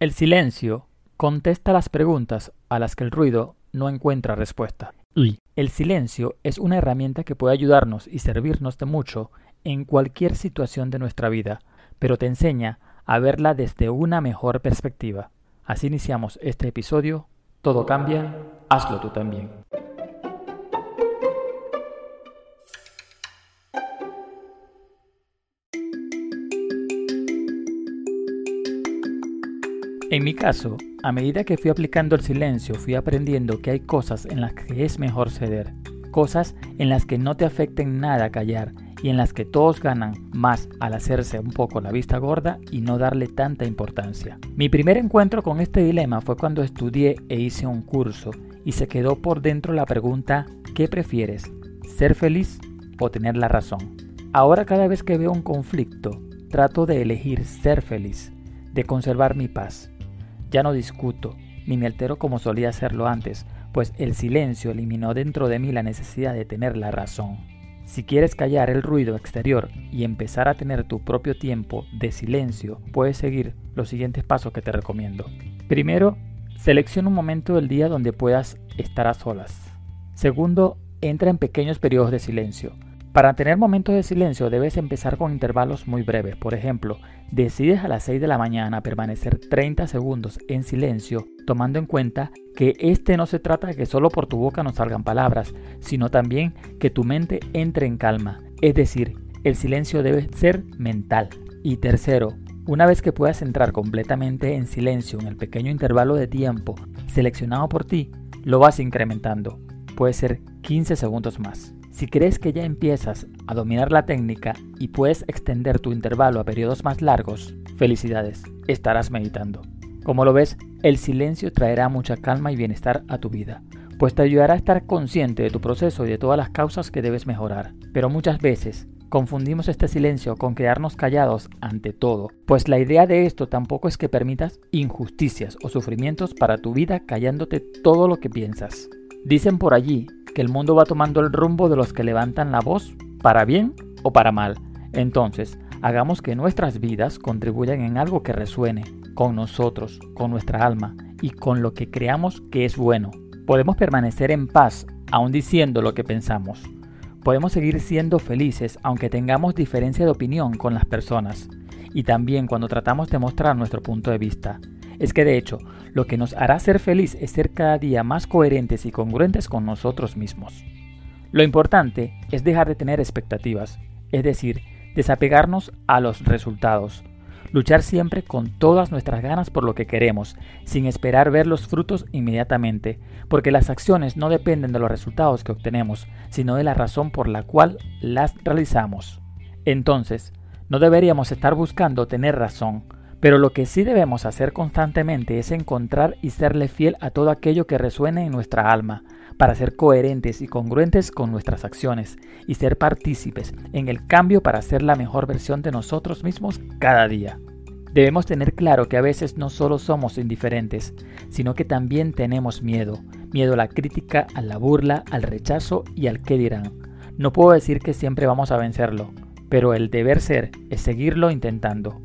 El silencio contesta las preguntas a las que el ruido no encuentra respuesta. Y el silencio es una herramienta que puede ayudarnos y servirnos de mucho en cualquier situación de nuestra vida, pero te enseña a verla desde una mejor perspectiva. Así iniciamos este episodio. Todo cambia, hazlo tú también. En mi caso, a medida que fui aplicando el silencio, fui aprendiendo que hay cosas en las que es mejor ceder, cosas en las que no te afecten nada callar y en las que todos ganan más al hacerse un poco la vista gorda y no darle tanta importancia. Mi primer encuentro con este dilema fue cuando estudié e hice un curso y se quedó por dentro la pregunta ¿qué prefieres? ¿Ser feliz o tener la razón? Ahora cada vez que veo un conflicto, trato de elegir ser feliz, de conservar mi paz ya no discuto, ni me altero como solía hacerlo antes, pues el silencio eliminó dentro de mí la necesidad de tener la razón. Si quieres callar el ruido exterior y empezar a tener tu propio tiempo de silencio, puedes seguir los siguientes pasos que te recomiendo. Primero, selecciona un momento del día donde puedas estar a solas. Segundo, entra en pequeños periodos de silencio. Para tener momentos de silencio debes empezar con intervalos muy breves. Por ejemplo, decides a las 6 de la mañana permanecer 30 segundos en silencio, tomando en cuenta que este no se trata de que solo por tu boca no salgan palabras, sino también que tu mente entre en calma. Es decir, el silencio debe ser mental. Y tercero, una vez que puedas entrar completamente en silencio en el pequeño intervalo de tiempo seleccionado por ti, lo vas incrementando. Puede ser 15 segundos más. Si crees que ya empiezas a dominar la técnica y puedes extender tu intervalo a periodos más largos, felicidades, estarás meditando. Como lo ves, el silencio traerá mucha calma y bienestar a tu vida, pues te ayudará a estar consciente de tu proceso y de todas las causas que debes mejorar. Pero muchas veces confundimos este silencio con quedarnos callados ante todo, pues la idea de esto tampoco es que permitas injusticias o sufrimientos para tu vida callándote todo lo que piensas. Dicen por allí el mundo va tomando el rumbo de los que levantan la voz, para bien o para mal. Entonces, hagamos que nuestras vidas contribuyan en algo que resuene con nosotros, con nuestra alma y con lo que creamos que es bueno. Podemos permanecer en paz aún diciendo lo que pensamos. Podemos seguir siendo felices aunque tengamos diferencia de opinión con las personas y también cuando tratamos de mostrar nuestro punto de vista. Es que de hecho, lo que nos hará ser feliz es ser cada día más coherentes y congruentes con nosotros mismos. Lo importante es dejar de tener expectativas, es decir, desapegarnos a los resultados, luchar siempre con todas nuestras ganas por lo que queremos, sin esperar ver los frutos inmediatamente, porque las acciones no dependen de los resultados que obtenemos, sino de la razón por la cual las realizamos. Entonces, no deberíamos estar buscando tener razón, pero lo que sí debemos hacer constantemente es encontrar y serle fiel a todo aquello que resuene en nuestra alma, para ser coherentes y congruentes con nuestras acciones y ser partícipes en el cambio para ser la mejor versión de nosotros mismos cada día. Debemos tener claro que a veces no solo somos indiferentes, sino que también tenemos miedo, miedo a la crítica, a la burla, al rechazo y al qué dirán. No puedo decir que siempre vamos a vencerlo, pero el deber ser es seguirlo intentando.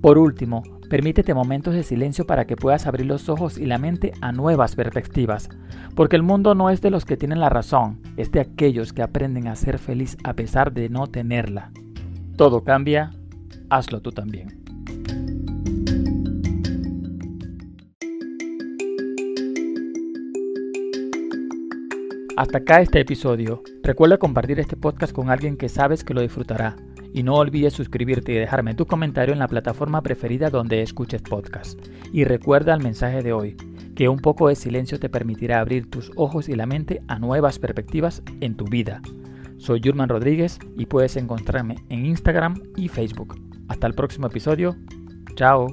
Por último, permítete momentos de silencio para que puedas abrir los ojos y la mente a nuevas perspectivas, porque el mundo no es de los que tienen la razón, es de aquellos que aprenden a ser feliz a pesar de no tenerla. Todo cambia, hazlo tú también. Hasta acá este episodio. Recuerda compartir este podcast con alguien que sabes que lo disfrutará. Y no olvides suscribirte y dejarme tu comentario en la plataforma preferida donde escuches podcast. Y recuerda el mensaje de hoy, que un poco de silencio te permitirá abrir tus ojos y la mente a nuevas perspectivas en tu vida. Soy Jurman Rodríguez y puedes encontrarme en Instagram y Facebook. Hasta el próximo episodio. Chao.